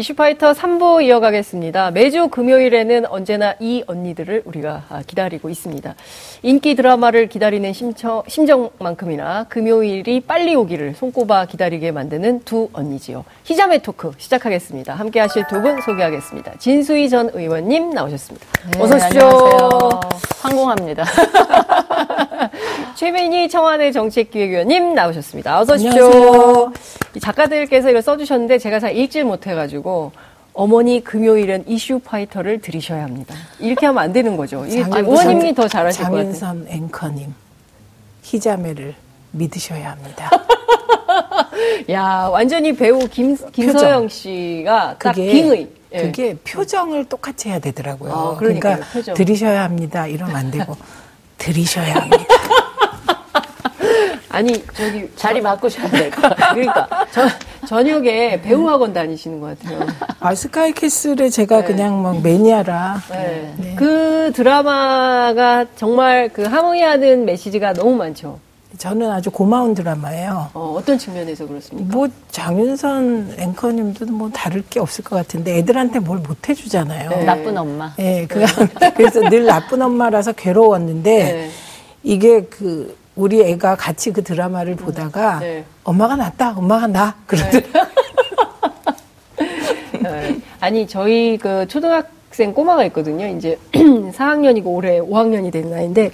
이슈파이터 3부 이어가겠습니다. 매주 금요일에는 언제나 이 언니들을 우리가 아, 기다리고 있습니다. 인기 드라마를 기다리는 심청, 심정만큼이나 금요일이 빨리 오기를 손꼽아 기다리게 만드는 두 언니지요. 희자매 토크 시작하겠습니다. 함께 하실 두 분 소개하겠습니다. 진수희 전 의원님 나오셨습니다. 네, 어서 오십시오. 안녕하세요. 황공합니다. 최민희 청와대 정책기획위원님 나오셨습니다. 어서 오십시오. 안녕하세요. 작가들께서 이걸 써주셨는데 제가 잘 읽질 못해가지고 어머니 금요일은 이슈 파이터를 들이셔야 합니다. 이렇게 하면 안 되는 거죠. 의원님이 더 잘하실 것 같아요. 장윤선 앵커님 희자매를 믿으셔야 합니다. 야 완전히 배우 김, 김서영 씨가 딱 그게 빙의. 예. 그게 표정을 똑같이 해야 되더라고요. 아, 그러니까요, 그러니까 표정. 들이셔야 합니다. 이러면 안 되고 들이셔야 합니다. 아니 저기 자리 바꾸셔야 될것 같아요. 그러니까 저, 저녁에 배우 학원 다니시는 것 같아요. 아 스카이캐슬에 제가 네. 그냥 뭐 매니아라 네. 네. 그 드라마가 정말 그 함의하는 메시지가 너무 많죠. 저는 아주 고마운 드라마예요. 어, 어떤 측면에서 그렇습니까? 뭐 장윤선 앵커님도 뭐 다를 게 없을 것 같은데 애들한테 뭘 못 해주잖아요. 네. 나쁜 엄마. 예, 그, 그래서 늘 나쁜 엄마라서 괴로웠는데, 네. 이게 그, 우리 애가 같이 그 드라마를 보다가, 네. 엄마가 낫다, 엄마가 나. 그러더라고요. 네. 아니 저희 그 초등학생 꼬마가 있거든요. 이제 4학년이고 올해 5학년이 된 나이인데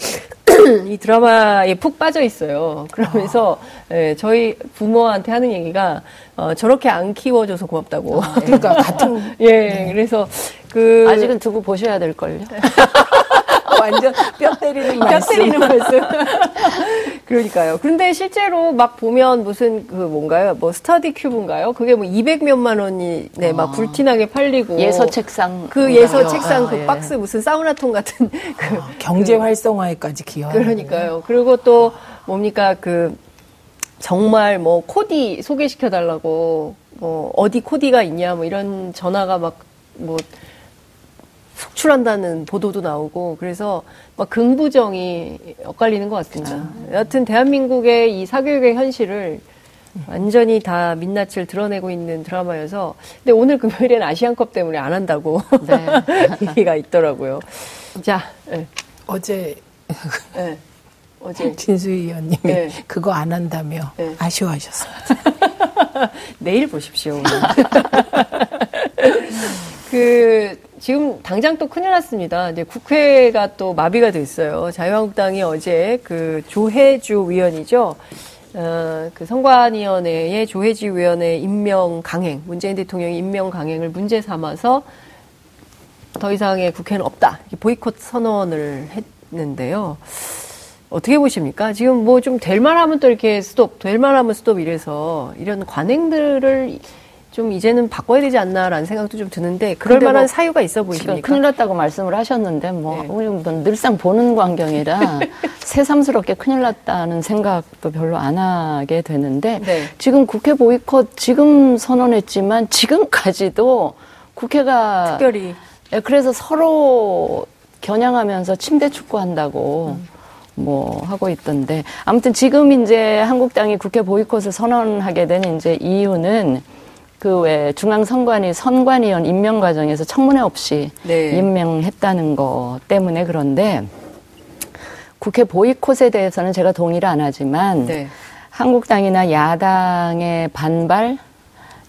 이 드라마에 푹 빠져 있어요. 그러면서 예, 저희 부모한테 하는 얘기가 어, 저렇게 안 키워줘서 고맙다고. 그러니까 같은, 예, 그래서 그 아직은 두고 보셔야 될 걸요. 완전 뼈 때리는 뼈 말씀. 때리는 말씀. 그러니까요. 그런데 실제로 막 보면 무슨 그 뭔가요? 뭐 스터디 큐브인가요? 그게 뭐 200몇만 원이 네, 막 아. 불티나게 팔리고 예서 책상. 그 예서 아, 책상 아, 그 예. 박스 무슨 사우나통 같은 그 경제 활성화에까지 기여하는. 그러니까요. 그리고 또 뭡니까 그 정말 뭐 코디 소개시켜 달라고 뭐 어디 코디가 있냐 뭐 이런 전화가 막뭐 속출한다는 보도도 나오고 그래서 막 긍부정이 엇갈리는 것 같습니다. 여하튼 대한민국의 이 사교육의 현실을 완전히 다 민낯을 드러내고 있는 드라마여서 근데 오늘 금요일엔 아시안컵 때문에 안 한다고 네. 얘기가 있더라고요. 자, 예, 어제 예. 어제 진수희 의원님이 네. 그거 안 한다며 네. 아쉬워하셨어요. 내일 보십시오. 오늘. 그 지금 당장 또 큰일 났습니다. 이제 국회가 또 마비가 됐어요. 자유한국당이 어제 그 조혜주 위원이죠. 어, 그 선관위원회의 조혜주 위원회 임명 강행, 문재인 대통령이 임명 강행을 문제 삼아서 더 이상의 국회는 없다. 보이콧 선언을 했는데요. 어떻게 보십니까? 지금 뭐 좀 될 만하면 또 이렇게 스톱, 될 만하면 스톱 이래서 이런 관행들을 좀 이제는 바꿔야 되지 않나라는 생각도 좀 드는데 그럴 근데 만한 뭐 사유가 있어 보이십니까? 큰일 났다고 말씀을 하셨는데 뭐 네. 우리 뭐 늘상 보는 광경이라 새삼스럽게 큰일 났다는 생각도 별로 안 하게 되는데 네. 지금 국회 보이콧 지금 선언했지만 지금까지도 국회가 특별히 예, 그래서 서로 겨냥하면서 침대 축구한다고 뭐 하고 있던데 아무튼 지금 이제 한국당이 국회 보이콧을 선언하게 된 이제 이유는 그왜 중앙선관위 선관위원 임명 과정에서 청문회 없이 네. 임명했다는 거 때문에 그런데 국회 보이콧에 대해서는 제가 동의를 안 하지만 네. 한국당이나 야당의 반발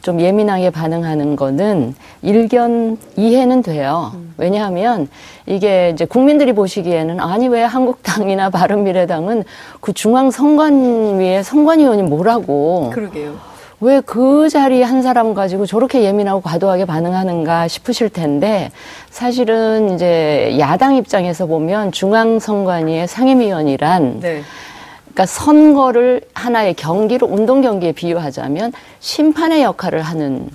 좀 예민하게 반응하는 거는 일견 이해는 돼요. 왜냐하면 이게 이제 국민들이 보시기에는 아니 왜 한국당이나 바른미래당은 그 중앙 선관위의 선관위원이 뭐라고 그러게요. 왜 그 자리 한 사람 가지고 저렇게 예민하고 과도하게 반응하는가 싶으실 텐데 사실은 이제 야당 입장에서 보면 중앙선관위의 상임위원이란 네. 그러니까 선거를 하나의 경기로 운동 경기에 비유하자면 심판의 역할을 하는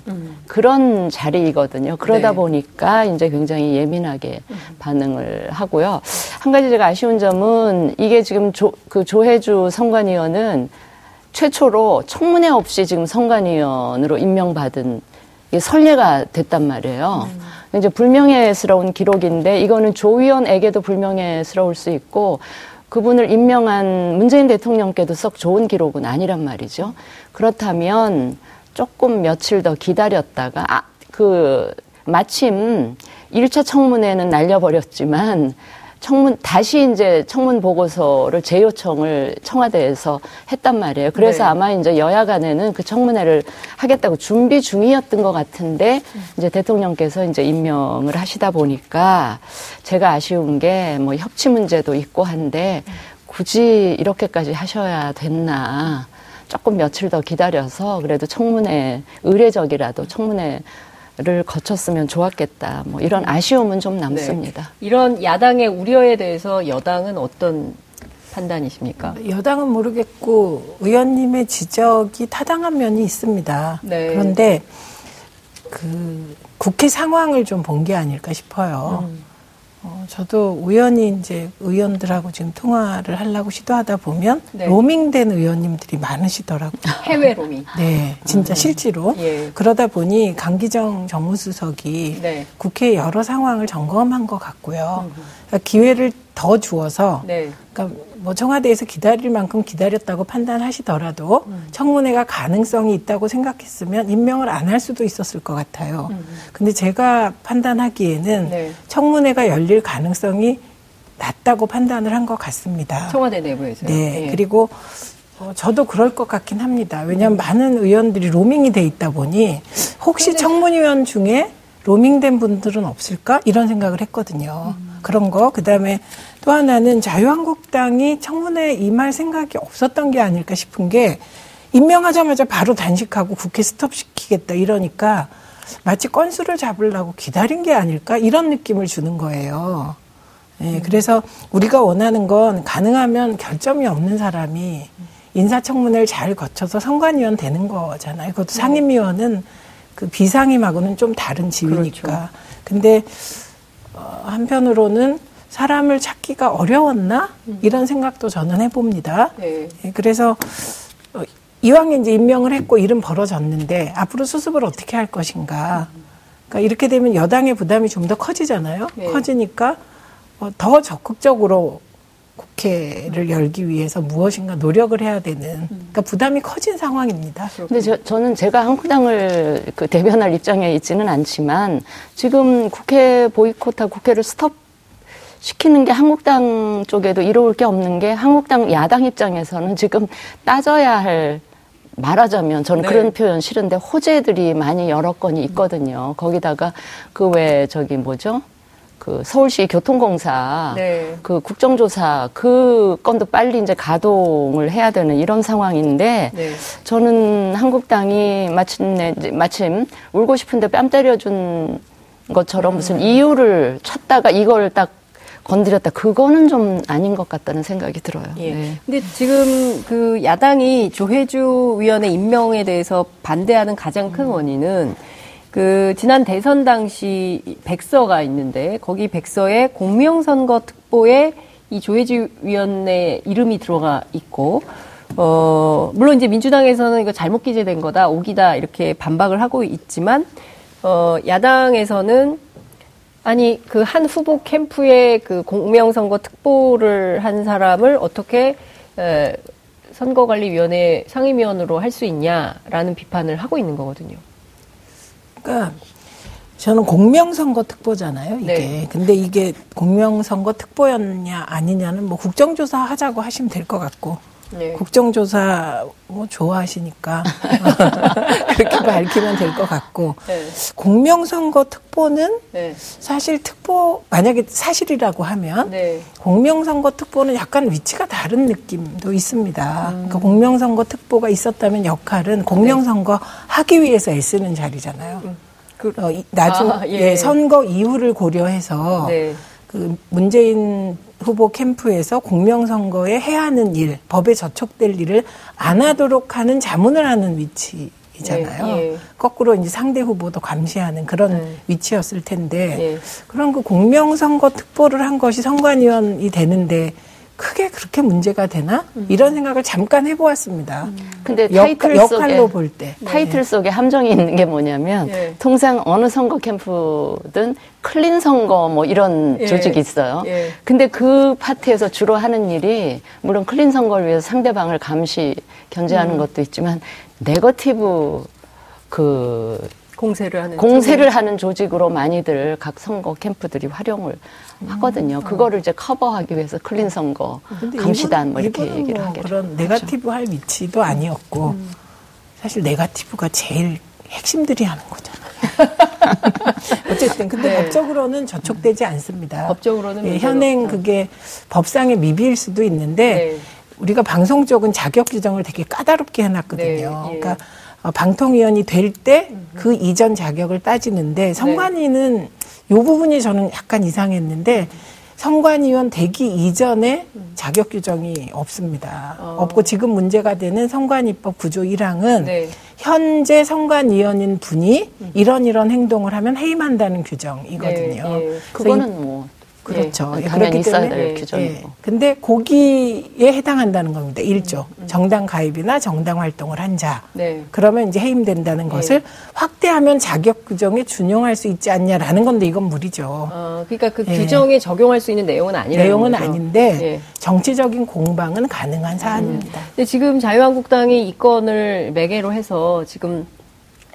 그런 자리이거든요. 그러다 네. 보니까 이제 굉장히 예민하게 반응을 하고요. 한 가지 제가 아쉬운 점은 이게 지금 조, 그 조혜주 선관위원은 최초로 청문회 없이 지금 선관위원으로 임명받은 이게 선례가 됐단 말이에요. 이제 불명예스러운 기록인데 이거는 조 위원에게도 불명예스러울 수 있고 그분을 임명한 문재인 대통령께도 썩 좋은 기록은 아니란 말이죠. 그렇다면 조금 며칠 더 기다렸다가 아, 그 마침 1차 청문회는 날려버렸지만 청문 다시 이제 청문 보고서를 재요청을 청와대에서 했단 말이에요. 그래서 네. 아마 이제 여야 간에는 그 청문회를 하겠다고 준비 중이었던 것 같은데 이제 대통령께서 이제 임명을 하시다 보니까 제가 아쉬운 게 뭐 협치 문제도 있고 한데 굳이 이렇게까지 하셔야 됐나. 조금 며칠 더 기다려서 그래도 청문회 의례적이라도 청문회 를 거쳤으면 좋았겠다. 뭐 이런 아쉬움은 좀 남습니다. 이런 야당의 우려에 대해서 여당은 어떤 판단이십니까? 여당은 모르겠고 의원님의 지적이 타당한 면이 있습니다. 네. 그런데 그 국회 상황을 좀 본 게 아닐까 싶어요. 음. 어, 저도 우연히 이제 의원들하고 지금 통화를 하려고 시도하다 보면 네. 로밍된 의원님들이 많으시더라고요. 해외 로밍. 네, 진짜 실제로. 예. 그러다 보니 강기정 정무수석이 네. 국회 여러 상황을 점검한 것 같고요. 그러니까 기회를 더 주어서 네. 그러니까 뭐 청와대에서 기다릴 만큼 기다렸다고 판단하시더라도 음. 청문회가 가능성이 있다고 생각했으면 임명을 안 할 수도 있었을 것 같아요. 음. 근데 제가 판단하기에는 네. 청문회가 열릴 가능성이 낮다고 판단을 한 것 같습니다. 청와대 내부에서요. 네. 예. 그리고 어, 저도 그럴 것 같긴 합니다. 왜냐하면 많은 의원들이 로밍이 돼 있다 보니 혹시 청문위원 중에 로밍된 분들은 없을까 이런 생각을 했거든요. 그런 거 그 다음에 또 하나는 자유한국당이 청문회에 임할 생각이 없었던 게 아닐까 싶은 게 임명하자마자 바로 단식하고 국회 스톱시키겠다 이러니까 마치 건수를 잡으려고 기다린 게 아닐까 이런 느낌을 주는 거예요. 예, 그래서 우리가 원하는 건 가능하면 결점이 없는 사람이 인사청문회를 잘 거쳐서 선관위원 되는 거잖아요. 그것도 상임위원은 그 비상임하고는 좀 다른 지위니까. 근데 어, 한편으로는 사람을 찾기가 어려웠나 이런 생각도 저는 해봅니다. 네. 예, 그래서 어, 이왕에 이제 임명을 했고 일은 벌어졌는데 앞으로 수습을 어떻게 할 것인가. 그러니까 이렇게 되면 여당의 부담이 좀 더 커지잖아요. 네. 커지니까 어, 더 적극적으로 국회를 열기 위해서 무엇인가 노력을 해야 되는 그러니까 부담이 커진 상황입니다. 근데 저, 저는 제가 한국당을 그 대변할 입장에 있지는 않지만 지금 국회 보이콧하고 국회를 스톱 시키는 게 한국당 쪽에도 이로울 게 없는 게 한국당 야당 입장에서는 지금 따져야 할 말하자면 저는 네. 그런 표현 싫은데 호재들이 많이 여러 건이 있거든요. 거기다가 그 외 저기 뭐죠? 그 서울시 교통공사 네. 그 국정조사 그 건도 빨리 이제 가동을 해야 되는 이런 상황인데 네. 저는 한국당이 마침내 마침 울고 싶은데 뺨 때려준 것처럼 무슨 이유를 찾다가 이걸 딱 건드렸다. 그거는 좀 아닌 것 같다는 생각이 들어요. 예. 네. 근데 지금 그 야당이 조혜주 위원의 임명에 대해서 반대하는 가장 큰 원인은 그 지난 대선 당시 백서가 있는데 거기 백서에 공명선거 특보에 이 조혜주 위원의 이름이 들어가 있고 어 물론 이제 민주당에서는 이거 잘못 기재된 거다 오기다 이렇게 반박을 하고 있지만 어 야당에서는 아니 그 한 후보 캠프에 그 공명선거 특보를 한 사람을 어떻게 에, 선거관리위원회 상임위원으로 할 수 있냐라는 비판을 하고 있는 거거든요. 그러니까 저는 공명선거 특보잖아요, 이게. 네. 근데 이게 공명선거 특보였냐 아니냐는 뭐 국정조사 하자고 하시면 될 것 같고. 네. 국정조사 뭐 좋아하시니까 그렇게 밝히면 될 것 같고 네. 공명선거 특보는 네. 사실 특보 만약에 사실이라고 하면 네. 공명선거 특보는 약간 위치가 다른 느낌도 있습니다. 그러니까 공명선거 특보가 있었다면 역할은 공명선거 하기 위해서 애쓰는 자리잖아요. 그, 어, 이- 나중 아, 예. 예, 선거 이후를 고려해서 네. 그 문재인 후보 캠프에서 공명선거에 해야 하는 일, 법에 저촉될 일을 안 하도록 하는 자문을 하는 위치 이잖아요. 네, 예. 거꾸로 이제 상대 후보도 감시하는 그런 네. 위치였을 텐데 예. 그런 그 공명선거 특보를 한 것이 선관위원이 되는데 크게 그렇게 문제가 되나 음. 이런 생각을 잠깐 해보았습니다. 근데 역, 타이틀 역할로 속에 볼 때. 타이틀 속에 함정이 있는 게 뭐냐면 예. 통상 어느 선거 캠프든 클린 선거 뭐 이런 예. 조직이 있어요. 예. 근데 그 파트에서 주로 하는 일이 물론 클린 선거를 위해서 상대방을 감시 견제하는 것도 있지만 네거티브 그 공세를 하는 공세를 하는 조직으로 많이들 각 선거 캠프들이 활용을 음. 하거든요. 그거를 이제 커버하기 위해서 클린 선거, 감시단 뭐 이렇게 얘기를 뭐 하게 그런 네가티브 할 위치도 아니었고 음. 사실 네가티브가 제일 핵심들이 하는 거잖아요. 어쨌든 근데 네. 법적으로는 저촉되지 않습니다. 법적으로는 예, 현행 그게 법상의 미비일 수도 있는데 네. 우리가 방송 쪽은 자격 규정을 되게 까다롭게 해놨거든요. 네. 예. 그러니까 어, 방통위원이 될 때 그 이전 자격을 따지는데 성관위는 네. 요 부분이 저는 약간 이상했는데 성관위원 되기 이전에 자격 규정이 없습니다. 어. 없고 지금 문제가 되는 성관위법 구조 1항은 네. 현재 성관위원인 분이 이런 이런 행동을 하면 해임한다는 규정이거든요. 네, 네. 그거는 뭐 그렇죠. 예, 당연히 있어야 될 규정이고. 예. 근데 거기에 해당한다는 겁니다. 1조. 음, 음. 정당 가입이나 정당 활동을 한 자. 네. 그러면 이제 해임된다는 것을 네. 확대하면 자격 규정에 준용할 수 있지 않냐라는 건데 이건 무리죠. 어, 그러니까 그 예. 규정에 적용할 수 있는 내용은 아니라는 내용은 거죠. 아닌데 예. 정치적인 공방은 가능한 사안입니다. 음. 근데 지금 자유한국당이 이 건을 매개로 해서 지금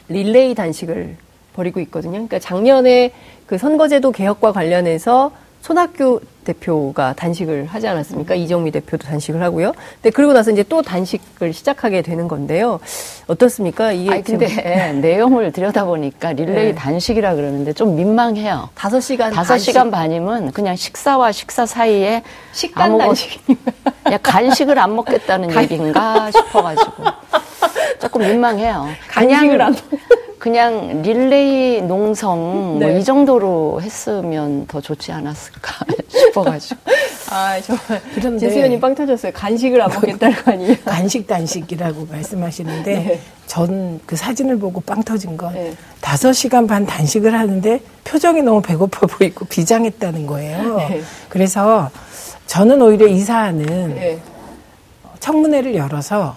릴레이 단식을 벌이고 있거든요. 그러니까 작년에 그 선거제도 개혁과 관련해서 손학규 대표가 단식을 하지 않았습니까? 음. 이정미 대표도 단식을 하고요. 근데 그리고 나서 이제 또 단식을 시작하게 되는 건데요. 어떻습니까? 이게 아니, 근데 지금... 내용을 들여다보니까 릴레이 네. 단식이라 그러는데 좀 민망해요. 다섯 시간 다섯 시간 반이면 그냥 식사와 식사 사이에 식단 아무것, 단식이니까 간식을 안 먹겠다는 간... 얘기인가 싶어 가지고 조금 민망해요. 간식을 안 그냥 릴레이 농성 뭐 네. 뭐이 정도로 했으면 더 좋지 않았을까 싶어가지고. 아 정말 그런데 제수연님 빵 터졌어요. 간식을 안 먹겠다는 거 아니에요? 간식 단식이라고 말씀하시는데 네. 전그 사진을 보고 빵 터진 건 네. 다섯 시간 반 단식을 하는데 표정이 너무 배고파 보이고 비장했다는 거예요. 네. 그래서 저는 오히려 이 사안은 네. 청문회를 열어서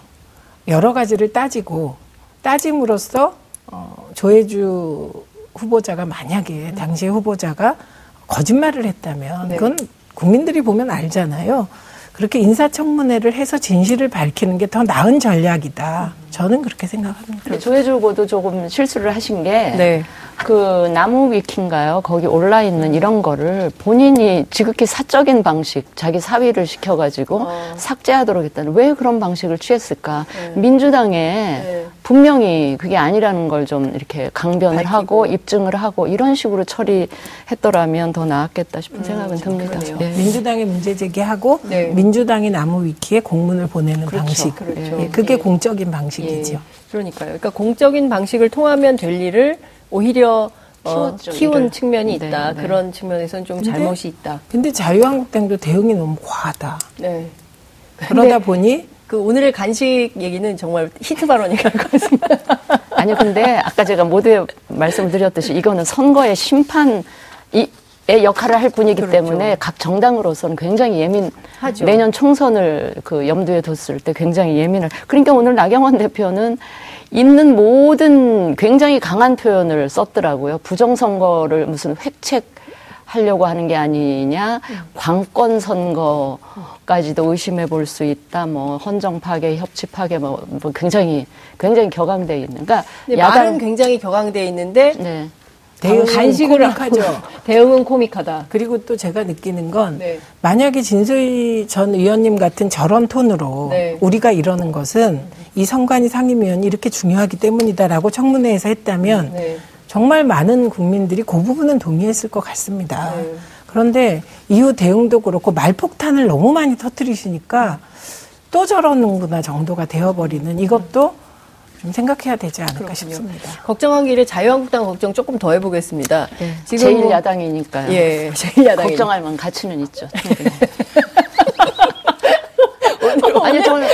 여러 가지를 따지고 따짐으로써 어, 조혜주 후보자가 만약에 당시의 후보자가 거짓말을 했다면 네. 그건 국민들이 보면 알잖아요. 그렇게 인사청문회를 해서 진실을 밝히는 게 더 나은 전략이다. 저는 그렇게 생각합니다. 조혜주 후보도 조금 실수를 하신 게, 네. 그 나무 위키인가요? 거기 올라 있는 이런 거를 본인이 지극히 사적인 방식, 자기 사위를 시켜가지고 어. 삭제하도록 했다는 왜 그런 방식을 취했을까? 네. 민주당에 네. 분명히 그게 아니라는 걸 좀 이렇게 강변을 밝히고. 하고 입증을 하고 이런 식으로 처리했더라면 더 나았겠다 싶은 음, 생각은 듭니다. 네. 민주당에 문제 제기하고 네. 민주당이 나무 위키에 공문을 보내는 그렇죠. 방식, 그렇죠. 예, 그게 예. 공적인 방식 예. 그러니까요. 그러니까 공적인 방식을 통하면 될 일을 오히려 어, 키운 일을. 측면이 있다. 네, 네. 그런 측면에서는 좀 근데, 잘못이 있다. 근데 자유한국당도 대응이 너무 과하다. 네. 그러다 보니 그 오늘의 간식 얘기는 정말 히트 발언이 갈것 같습니다. 아니요, 근데 아까 제가 모두에 말씀을 드렸듯이 이거는 선거의 심판 이 역할을 할 분이기 그렇죠. 때문에 각 정당으로서는 굉장히 예민 하죠. 내년 총선을 그 염두에 뒀을 때 굉장히 예민을. 그러니까 오늘 나경원 대표는 있는 모든 굉장히 강한 표현을 썼더라고요. 부정선거를 무슨 획책 하려고 하는 게 아니냐, 광권 선거까지도 의심해 볼 수 있다, 뭐 헌정 파괴, 협치 파괴, 뭐, 뭐 굉장히 굉장히 격앙돼 있는. 그러니까 야당 굉장히 격앙돼 있는데 네. 대응은 간식을 코믹하죠. 대응은 코믹하다. 그리고 또 제가 느끼는 건 네. 만약에 진소희 전 의원님 같은 저런 톤으로 네. 우리가 이러는 것은 이 선관위 상임위원이 이렇게 중요하기 때문이다라고 청문회에서 했다면 네. 정말 많은 국민들이 그 부분은 동의했을 것 같습니다. 네. 그런데 이후 대응도 그렇고 말폭탄을 너무 많이 터뜨리시니까 또 저러는구나 정도가 되어버리는 이것도 좀 생각해야 되지 않을까 그렇군요. 싶습니다. 걱정한 길에 자유한국당 걱정 조금 더 해보겠습니다. 네. 지금 제일 뭐, 야당이니까요. 예, 제일 야당. 걱정할 만 가치는 있죠. 아니 저는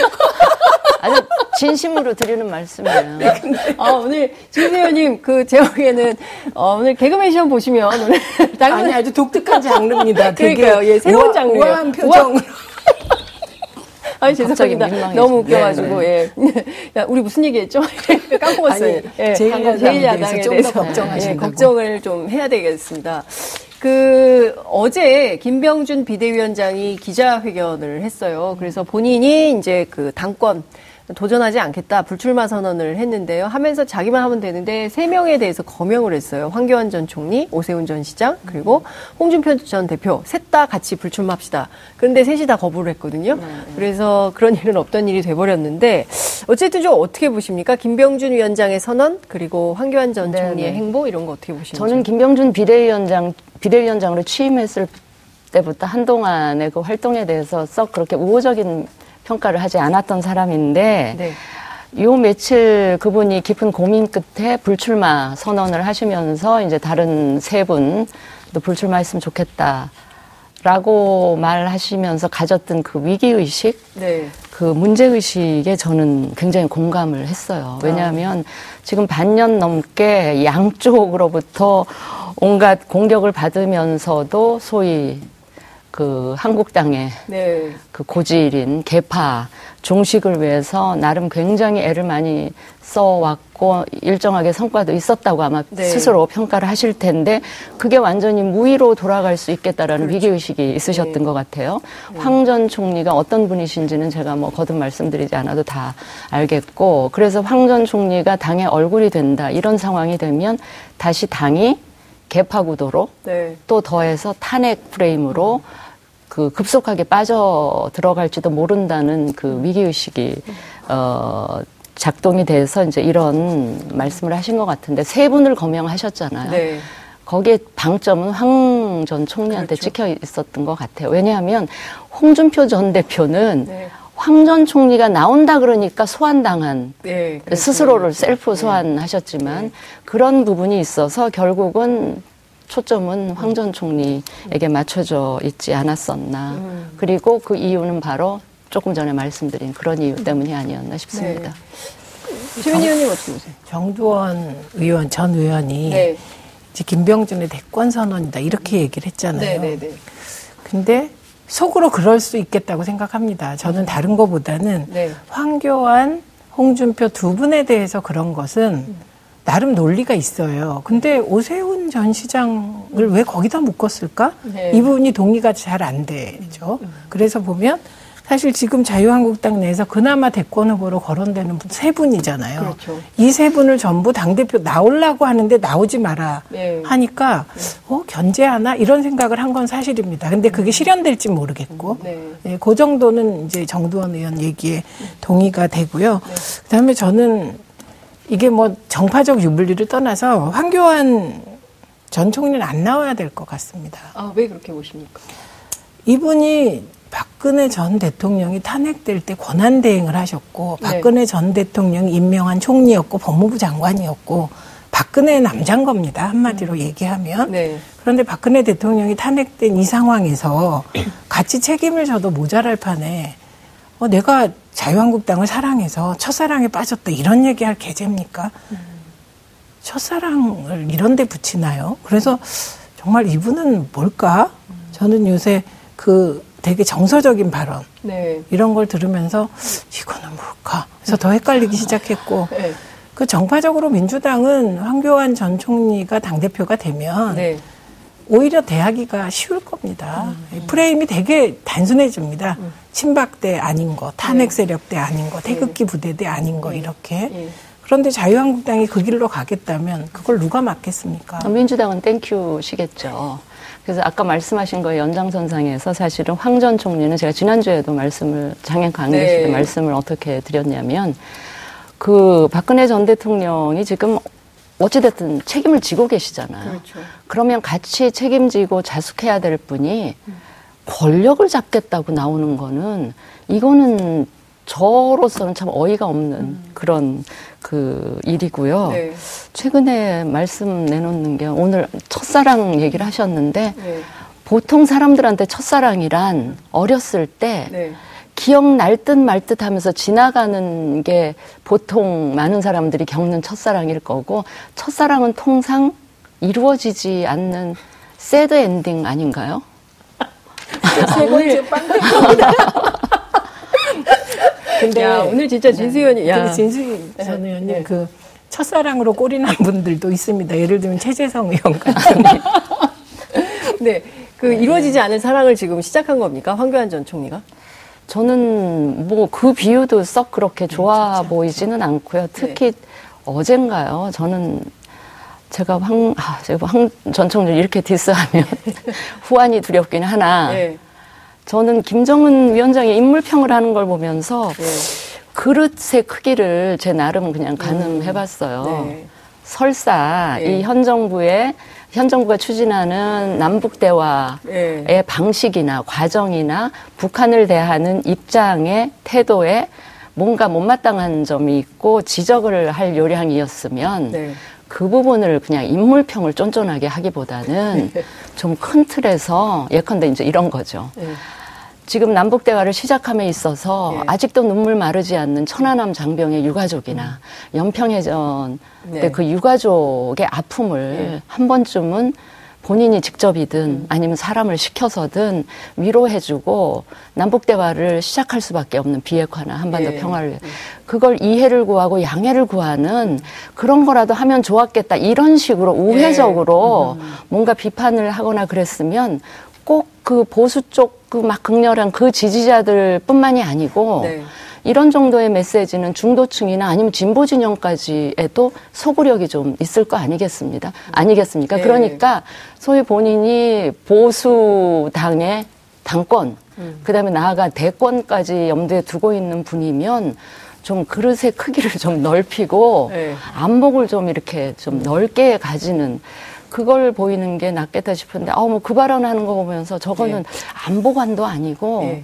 아주 진심으로 드리는 말씀이에요. 네, 아, 오늘 진세현님 그 제목에는 어, 오늘 개그맨 시험 보시면 오늘 아니 아주 독특한 장르입니다. 그러니까요. 예, 새로운 장르. 우아한 표정으로. 아 니 죄송합니다. 너무 웃겨가지고 네, 네. 예. 야, 우리 무슨 얘기했죠? 까먹었어요. 예. 제일, 제일 야당에 대해서 걱정하신 예, 걱정을 좀 해야 되겠습니다. 그 어제 김병준 비대위원장이 기자회견을 했어요. 그래서 본인이 이제 그 당권 도전하지 않겠다 불출마 선언을 했는데요. 하면서 자기만 하면 되는데 세 명에 대해서 거명을 했어요. 황교안 전 총리, 오세훈 전 시장 그리고 홍준표 전 대표 셋 다 같이 불출마합시다. 그런데 셋이 다 거부를 했거든요. 네. 그래서 그런 일은 없던 일이 돼버렸는데 어쨌든 좀 어떻게 보십니까? 김병준 위원장의 선언 그리고 황교안 전 네, 총리의 네. 행보 이런 거 어떻게 보시는지? 저는 김병준 비대위원장 비대위원장으로 취임했을 때부터 한동안의 그 활동에 대해서 썩 그렇게 우호적인 평가를 하지 않았던 사람인데 네. 요 며칠 그분이 깊은 고민 끝에 불출마 선언을 하시면서 이제 다른 세 분도 불출마했으면 좋겠다. 라고 말하시면서 가졌던 그 위기의식, 네. 그 문제의식에 저는 굉장히 공감을 했어요. 왜냐하면 아. 지금 반년 넘게 양쪽으로부터 온갖 공격을 받으면서도 소위 그 한국당의 네. 그 고질인 개파 종식을 위해서 나름 굉장히 애를 많이 써왔고 일정하게 성과도 있었다고 아마 네. 스스로 평가를 하실 텐데 그게 완전히 무위로 돌아갈 수 있겠다라는 그렇죠. 위기의식이 있으셨던 네. 것 같아요. 네. 황전 총리가 어떤 분이신지는 제가 뭐 거듭 말씀드리지 않아도 다 알겠고 그래서 황 전 총리가 당의 얼굴이 된다 이런 상황이 되면 다시 당이 개파 구도로 네. 또 더해서 탄핵 프레임으로 음. 그 급속하게 빠져 들어갈지도 모른다는 그 위기의식이, 어, 작동이 돼서 이제 이런 말씀을 하신 것 같은데 세 분을 거명하셨잖아요. 네. 거기에 방점은 황 전 총리한테 그렇죠. 찍혀 있었던 것 같아요. 왜냐하면 홍준표 전 대표는 네. 황 전 총리가 나온다 그러니까 소환당한 네, 그렇죠. 스스로를 셀프 네. 소환하셨지만 네. 그런 부분이 있어서 결국은 초점은 황 전 총리에게 맞춰져 있지 않았었나. 음. 그리고 그 이유는 바로 조금 전에 말씀드린 그런 이유 때문이 아니었나 싶습니다. 네. 최민희 의원님 어떻게 보세요? 정두원 의원, 전 의원이 네. 이제 김병준의 대권 선언이다 이렇게 얘기를 했잖아요. 네, 네, 네. 근데 속으로 그럴 수 있겠다고 생각합니다. 저는 다른 것보다는 네. 황교안, 홍준표 두 분에 대해서 그런 것은 음. 나름 논리가 있어요. 근데 오세훈 전 시장을 왜 거기다 묶었을까? 네. 이분이 동의가 잘 안 되죠. 그래서 보면 사실 지금 자유한국당 내에서 그나마 대권 후보로 거론되는 분 세 분이잖아요. 그렇죠. 이 세 분을 전부 당대표 나오려고 하는데 나오지 마라 네. 하니까 네. 어, 견제하나? 이런 생각을 한 건 사실입니다. 근데 그게 실현될지 모르겠고. 네. 네. 그 정도는 이제 정두원 의원 얘기에 동의가 되고요. 네. 그 다음에 저는 이게 뭐 정파적 유불리를 떠나서 황교안 전 총리는 안 나와야 될 것 같습니다. 아, 왜 그렇게 보십니까? 이분이 박근혜 전 대통령이 탄핵될 때 권한 대행을 하셨고 네. 박근혜 네. 전 대통령이 임명한 총리였고 법무부 장관이었고 박근혜 남자인 겁니다. 한마디로 음. 얘기하면. 네. 그런데 박근혜 대통령이 탄핵된 이 상황에서 같이 책임을 져도 모자랄 판에 어, 내가 자유한국당을 사랑해서 첫사랑에 빠졌다 이런 얘기할 계제입니까? 음. 첫사랑을 이런 데 붙이나요? 그래서 정말 이분은 뭘까? 저는 요새 그 되게 정서적인 발언 네. 이런 걸 들으면서 이거는 뭘까? 그래서 더 헷갈리기 시작했고 네. 그 정파적으로 민주당은 황교안 전 총리가 당 대표가 되면 네. 오히려 대하기가 쉬울 겁니다. 음. 프레임이 되게 단순해집니다. 음. 친박 대 아닌 거, 탄핵 네. 세력 대 아닌 거, 태극기 네. 부대 대 아닌 거 네. 이렇게. 그런데 자유한국당이 그 길로 가겠다면 그걸 누가 막겠습니까? 아, 민주당은 땡큐시겠죠. 그래서 아까 말씀하신 거에 연장선상에서 사실은 황 전 총리는 제가 지난주에도 말씀을 장현 강의실 때 말씀을 어떻게 드렸냐면 그 박근혜 전 대통령이 지금 어찌됐든 책임을 지고 계시잖아요. 그렇죠. 그러면 같이 책임지고 자숙해야 될 분이 권력을 잡겠다고 나오는 거는 이거는 저로서는 참 어이가 없는 음. 그런 그 일이고요. 네. 최근에 말씀 내놓는 게 오늘 첫사랑 얘기를 하셨는데 네. 보통 사람들한테 첫사랑이란 어렸을 때 네. 기억날 듯 말 듯 하면서 지나가는 게 보통 많은 사람들이 겪는 첫사랑일 거고, 첫사랑은 통상 이루어지지 않는 새드 엔딩 아닌가요? 세 번째 빵입니다 근데 야, 오늘 진짜 진수 의원이, 야. 진수 전 의원님 네. 그 첫사랑으로 꼬리 난 분들도 있습니다. 예를 들면 최재성 의원 같은. 네. 그 이루어지지 않은 사랑을 지금 시작한 겁니까? 황교안 전 총리가? 저는 뭐 그 비유도 썩 그렇게 좋아 보이지는 않고요. 특히 어젠가요. 저는 제가 황, 아, 제가 황 전청준 이렇게 디스하면 후환이 두렵긴 하나. 네. 저는 김정은 위원장의 인물평을 하는 걸 보면서 네. 그릇의 크기를 제 나름 그냥 가늠해봤어요. 네. 설사 네. 이현 정부의 현 정부가 추진하는 남북 대화의 네. 방식이나 과정이나 북한을 대하는 입장의 태도에 뭔가 못마땅한 점이 있고 지적을 할 요량이었으면 네. 그 부분을 그냥 인물평을 쫀쫀하게 하기보다는 좀 큰 틀에서 예컨대 이제 이런 거죠. 네. 지금 남북 대화를 시작함에 있어서 네. 아직도 눈물 마르지 않는 천안함 장병의 유가족이나 연평해전 네. 때그 유가족의 아픔을 한 번쯤은 본인이 직접이든 아니면 사람을 시켜서든 위로해주고 남북 대화를 시작할 수밖에 없는 비핵화나 한반도 네. 평화를 위해 그걸 이해를 구하고 양해를 구하는 그런 거라도 하면 좋았겠다 이런 식으로 우회적으로 뭔가 비판을 하거나 그랬으면 꼭 그 보수 쪽 그 막 극렬한 그 지지자들뿐만이 아니고 네. 이런 정도의 메시지는 중도층이나 아니면 진보 진영까지에도 소구력이 좀 있을 거 아니겠습니다. 아니겠습니까? 네. 그러니까 소위 본인이 보수 당의 당권, 그다음에 나아가 대권까지 염두에 두고 있는 분이면 좀 그릇의 크기를 좀 넓히고 네. 안목을 좀 이렇게 좀 넓게 가지는 그걸 보이는 게 낫겠다 싶은데, 아, 뭐 그 발언하는 거 보면서 저거는 안보관도 아니고 네.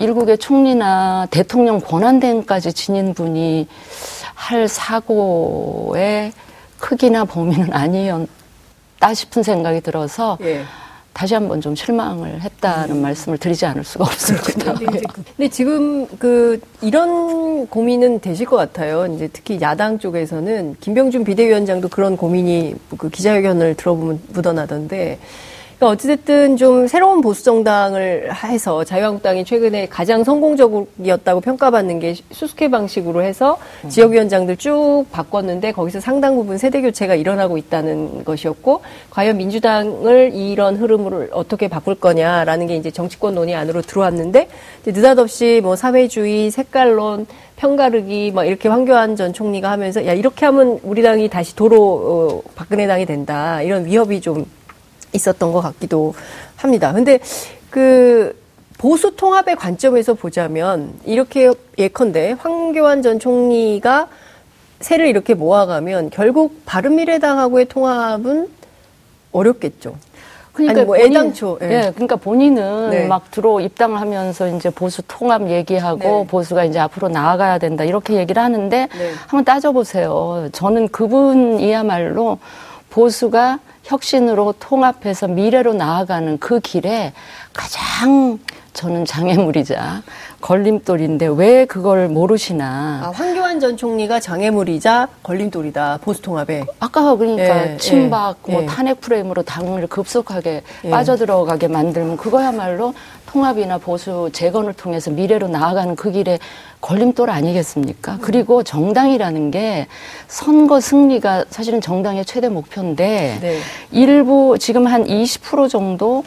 일국의 총리나 대통령 권한 대행까지 지닌 분이 할 사고의 크기나 범위는 아니었다 싶은 생각이 들어서 예. 다시 한번 좀 실망을 했다는 말씀을 드리지 않을 수가 없습니다. 근데 지금 그 이런 고민은 되실 것 같아요. 이제 특히 야당 쪽에서는 김병준 비대위원장도 그런 고민이 그 기자회견을 들어보면 묻어나던데. 그러니까 어찌됐든 좀 새로운 보수 정당을 해서 자유한국당이 최근에 가장 성공적이었다고 평가받는 게 수수께 방식으로 해서 지역위원장들 쭉 바꿨는데 거기서 상당 부분 세대 교체가 일어나고 있다는 것이었고 과연 민주당을 이런 흐름을 어떻게 바꿀 거냐라는 게 이제 정치권 논의 안으로 들어왔는데 느닷없이 뭐 사회주의, 색깔론, 편가르기 막 이렇게 황교안 전 총리가 하면서 야 이렇게 하면 우리 당이 다시 도로 어, 박근혜 당이 된다. 이런 위협이 좀 있었던 것 같기도 합니다. 근데 그 보수 통합의 관점에서 보자면 이렇게 예컨대 황교안 전 총리가 세를 이렇게 모아가면 결국 바른미래당하고의 통합은 어렵겠죠. 아니, 뭐 애당초, 예. 예, 그러니까 본인은 네. 막 들어 입당을 하면서 이제 보수 통합 얘기하고 네. 보수가 이제 앞으로 나아가야 된다 이렇게 얘기를 하는데 네. 한번 따져보세요. 저는 그분이야말로 보수가 혁신으로 통합해서 미래로 나아가는 그 길에 가장 저는 장애물이자 걸림돌인데 왜 그걸 모르시나. 아, 황교안 전 총리가 장애물이자 걸림돌이다 보수 통합에. 아까 그러니까 예, 친박 예, 뭐 예. 탄핵 프레임으로 당을 급속하게 예. 빠져들어가게 만들면 그거야말로 통합이나 보수 재건을 통해서 미래로 나아가는 그 길에 걸림돌 아니겠습니까? 그리고 정당이라는 게 선거 승리가 사실은 정당의 최대 목표인데 네. 일부 지금 한 20% 정도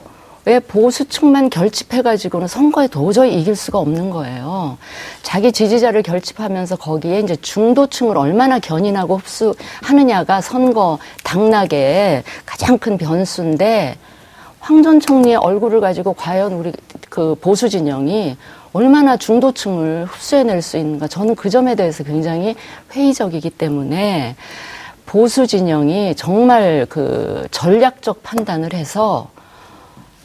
왜 보수층만 결집해가지고는 선거에 도저히 이길 수가 없는 거예요. 자기 지지자를 결집하면서 거기에 이제 중도층을 얼마나 견인하고 흡수하느냐가 선거 당락의 가장 큰 변수인데 황 전 총리의 얼굴을 가지고 과연 우리 그 보수 진영이 얼마나 중도층을 흡수해낼 수 있는가 저는 그 점에 대해서 굉장히 회의적이기 때문에 보수 진영이 정말 그 전략적 판단을 해서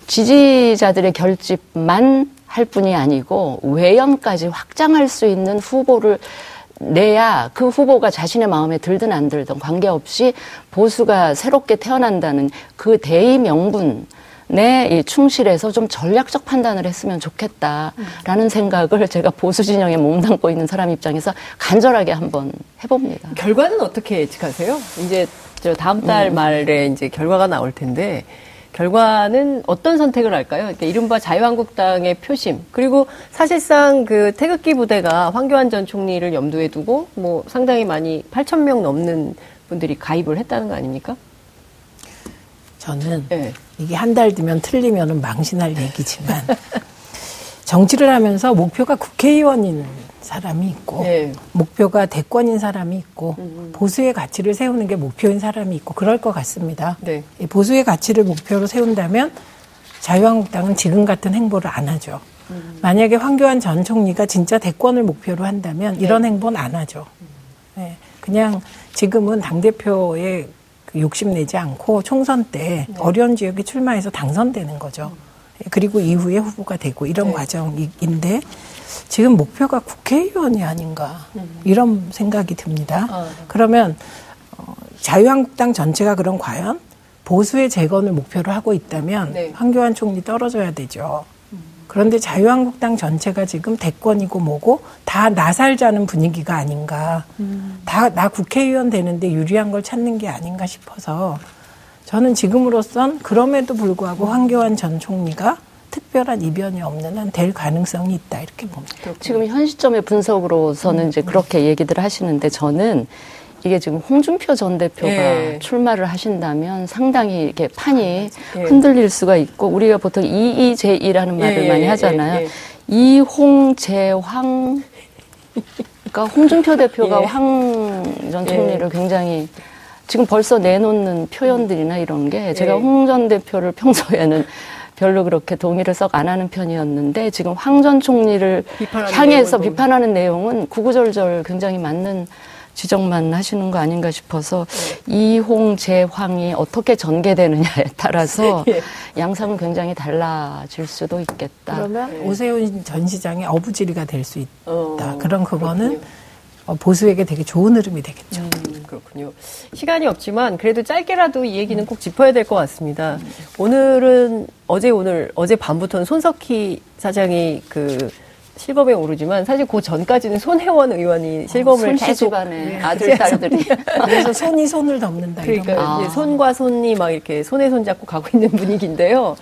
지지자들의 결집만 할 뿐이 아니고 외연까지 확장할 수 있는 후보를 내야 그 후보가 자신의 마음에 들든 안 들든 관계없이 보수가 새롭게 태어난다는 그 대의 명분 에 충실해서 좀 전략적 판단을 했으면 좋겠다라는 생각을 제가 보수 진영에 몸담고 있는 사람 입장에서 간절하게 한번 해봅니다. 결과는 어떻게 예측하세요? 이제 저 다음 달 말에 이제 결과가 나올 텐데 결과는 어떤 선택을 할까요? 그러니까 이른바 자유한국당의 표심 그리고 사실상 그 태극기 부대가 황교안 전 총리를 염두에 두고 뭐 상당히 많이 8천 명 넘는 분들이 가입을 했다는 거 아닙니까? 저는 네. 이게 한 달 뒤면 틀리면 망신할 얘기지만 정치를 하면서 목표가 국회의원인 사람이 있고 네. 목표가 대권인 사람이 있고 음. 보수의 가치를 세우는 게 목표인 사람이 있고 그럴 것 같습니다. 네. 보수의 가치를 목표로 세운다면 자유한국당은 지금 같은 행보를 안 하죠. 음. 만약에 황교안 전 총리가 진짜 대권을 목표로 한다면 이런 네. 행보는 안 하죠. 네. 그냥 지금은 당대표의 그 욕심내지 않고 총선 때 네. 어려운 지역에 출마해서 당선되는 거죠. 그리고 이후에 후보가 되고 이런 네. 과정인데 지금 목표가 국회의원이 아닌가 음. 이런 생각이 듭니다. 아, 네. 그러면 어, 자유한국당 전체가 그런 과연 보수의 재건을 목표로 하고 있다면 네. 황교안 총리 떨어져야 되죠. 그런데 자유한국당 전체가 지금 대권이고 뭐고 다 나살자는 분위기가 아닌가. 음. 다나 국회의원 되는데 유리한 걸 찾는 게 아닌가 싶어서 저는 지금으로선 그럼에도 불구하고 황교안 전 총리가 특별한 이변이 없는 한 될 가능성이 있다 이렇게 봅니다. 지금 현 시점의 분석으로서는 음. 이제 그렇게 얘기들 하시는데 저는 이게 지금 홍준표 전 대표가 예. 출마를 하신다면 상당히 이렇게 판이 예. 흔들릴 수가 있고 우리가 보통 이이제이라는 말을 예. 많이 예, 하잖아요. 예, 예. 이홍제황 그러니까 홍준표 대표가 황 전 총리를 굉장히 지금 벌써 내놓는 표현들이나 이런 게 제가 홍 전 대표를 평소에는 별로 그렇게 동의를 썩 안 하는 편이었는데 지금 황 전 총리를 향해서 비판하는 내용은 구구절절 굉장히 맞는 지적만 하시는 거 아닌가 싶어서 네. 이홍 제황이 어떻게 전개되느냐에 따라서 예. 양상은 굉장히 달라질 수도 있겠다. 그러면 네. 오세훈 전 시장의 어부지리가 될 수 있다. 어, 그런 그거는 그렇군요. 어, 보수에게 되게 좋은 흐름이 되겠죠. 음, 그렇군요. 시간이 없지만 그래도 짧게라도 이 얘기는 꼭 짚어야 될 것 같습니다. 음. 오늘은 어제 오늘 어제 밤부터는 손석희 사장이 그 실검에 오르지만 사실 그 전까지는 손혜원 의원이 실검을 어, 계속 네. 아들 딸들이 그래서 손이 손을 덮는다. 그러니까 아. 손과 손이 막 이렇게 손에 손 잡고 가고 있는 분위기인데요.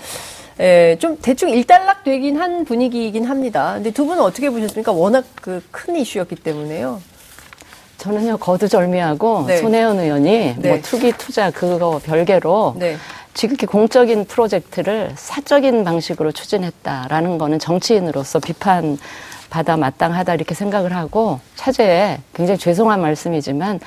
예, 좀 대충 일단락 되긴 한 분위기이긴 합니다. 근데 두 분은 어떻게 보셨습니까? 워낙 그 큰 이슈였기 때문에요. 저는요 거두절미하고 네. 손혜원 의원이 네. 뭐 투기 투자 그거 별개로 네. 지극히 공적인 프로젝트를 사적인 방식으로 추진했다라는 거는 정치인으로서 비판 받아 마땅하다 이렇게 생각을 하고 차제에 굉장히 죄송한 말씀이지만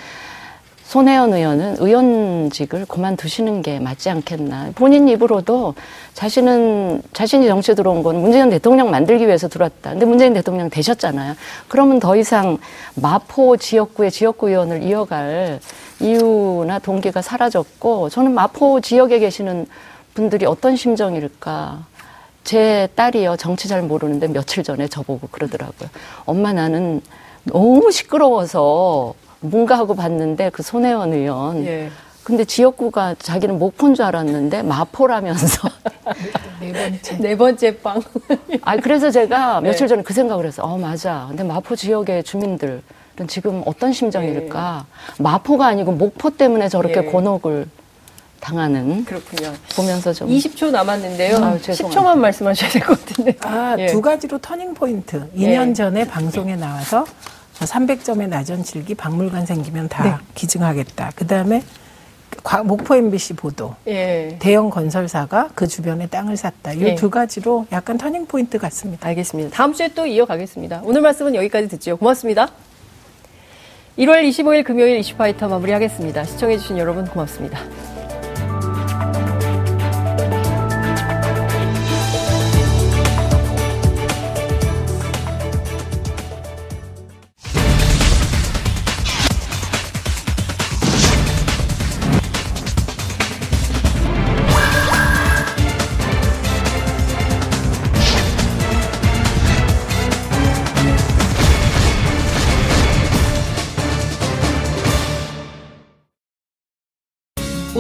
손혜원 의원은 의원직을 그만두시는 게 맞지 않겠나. 본인 입으로도 자신은, 자신이 정치에 들어온 건 문재인 대통령 만들기 위해서 들어왔다. 근데 문재인 대통령 되셨잖아요. 그러면 더 이상 마포 지역구의 지역구 의원을 이어갈 이유나 동기가 사라졌고 저는 마포 지역에 계시는 분들이 어떤 심정일까. 제 딸이요 정치 잘 모르는데 며칠 전에 저보고 그러더라고요. 엄마 나는 너무 시끄러워서 뭔가 하고 봤는데 그 손혜원 의원. 예. 근데 지역구가 자기는 목포인 줄 알았는데 마포라면서 네 번째 네 번째 빵. 아 그래서 제가 네. 며칠 전에 그 생각을 했어. 어 맞아. 근데 마포 지역의 주민들 지금 어떤 심정일까? 예. 마포가 아니고 목포 때문에 저렇게 예. 곤혹을 당하는 그렇군요. 보면서 좀 20초 남았는데요. 아 10초만 말씀하셔야 될 것 같은데. 아, 예. 두 가지로 터닝 포인트. 2년 예. 전에 방송에 나와서 300점의 나전칠기 박물관 생기면 다 네. 기증하겠다. 그 다음에 목포 MBC 보도. 예. 대형 건설사가 그 주변에 땅을 샀다. 이두 예. 가지로 약간 터닝 포인트 같습니다. 알겠습니다. 다음 주에 또 이어가겠습니다. 오늘 말씀은 여기까지 듣죠. 고맙습니다. 1월 25일 금요일 이슈파이터 마무리하겠습니다. 시청해주신 여러분 고맙습니다.